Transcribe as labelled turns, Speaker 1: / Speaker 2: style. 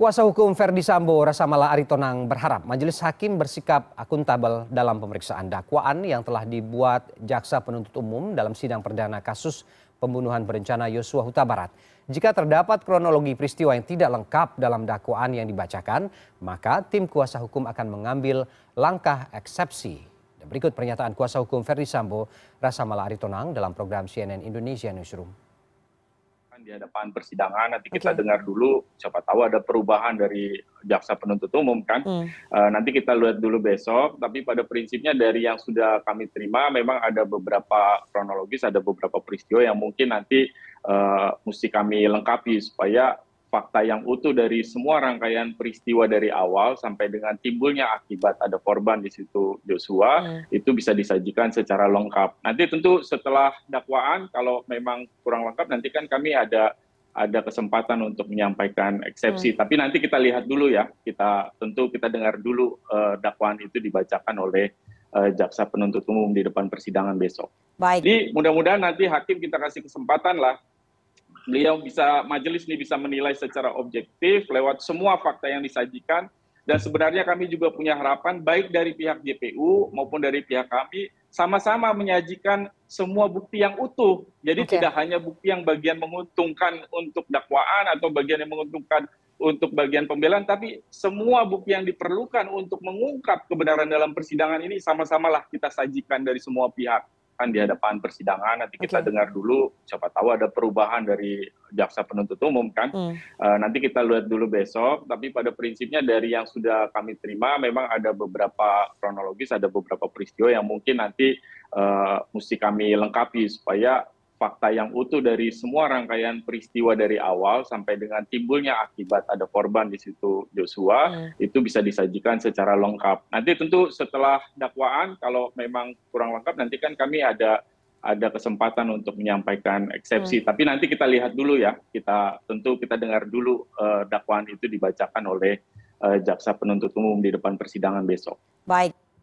Speaker 1: Kuasa hukum Ferdi Sambo Rasamala Aritonang berharap majelis hakim bersikap akuntabel dalam pemeriksaan dakwaan yang telah dibuat jaksa penuntut umum dalam sidang perdana kasus pembunuhan berencana Yosua Huta Barat. Jika terdapat kronologi peristiwa yang tidak lengkap dalam dakwaan yang dibacakan, maka tim kuasa hukum akan mengambil langkah eksepsi. Berikut pernyataan kuasa hukum Ferdi Sambo Rasamala Aritonang dalam program CNN Indonesia Newsroom
Speaker 2: di hadapan persidangan nanti kita okay. dengar dulu siapa tahu ada perubahan dari jaksa penuntut umum kan hmm. uh, nanti kita lihat dulu besok tapi pada prinsipnya dari yang sudah kami terima memang ada beberapa kronologis ada beberapa peristiwa yang mungkin nanti uh, mesti kami lengkapi supaya fakta yang utuh dari semua rangkaian peristiwa dari awal sampai dengan timbulnya akibat ada korban di situ Joshua hmm. itu bisa disajikan secara lengkap. Nanti tentu setelah dakwaan kalau memang kurang lengkap nanti kan kami ada ada kesempatan untuk menyampaikan eksepsi. Hmm. Tapi nanti kita lihat dulu ya. Kita tentu kita dengar dulu uh, dakwaan itu dibacakan oleh uh, jaksa penuntut umum di depan persidangan besok. Baik. Jadi mudah-mudahan nanti hakim kita kasih kesempatan lah beliau bisa majelis ini bisa menilai secara objektif lewat semua fakta yang disajikan dan sebenarnya kami juga punya harapan baik dari pihak JPU maupun dari pihak kami sama-sama menyajikan semua bukti yang utuh. Jadi okay. tidak hanya bukti yang bagian menguntungkan untuk dakwaan atau bagian yang menguntungkan untuk bagian pembelaan, tapi semua bukti yang diperlukan untuk mengungkap kebenaran dalam persidangan ini sama-samalah kita sajikan dari semua pihak di hadapan persidangan nanti kita okay. dengar dulu siapa tahu ada perubahan dari jaksa penuntut umum kan hmm. uh, nanti kita lihat dulu besok tapi pada prinsipnya dari yang sudah kami terima memang ada beberapa kronologis ada beberapa peristiwa yang mungkin nanti uh, mesti kami lengkapi supaya fakta yang utuh dari semua rangkaian peristiwa dari awal sampai dengan timbulnya akibat ada korban di situ Joshua hmm. itu bisa disajikan secara lengkap. Nanti tentu setelah dakwaan kalau memang kurang lengkap nanti kan kami ada ada kesempatan untuk menyampaikan eksepsi. Hmm. Tapi nanti kita lihat dulu ya. Kita tentu kita dengar dulu uh, dakwaan itu dibacakan oleh uh, jaksa penuntut umum di depan persidangan besok.
Speaker 3: Baik.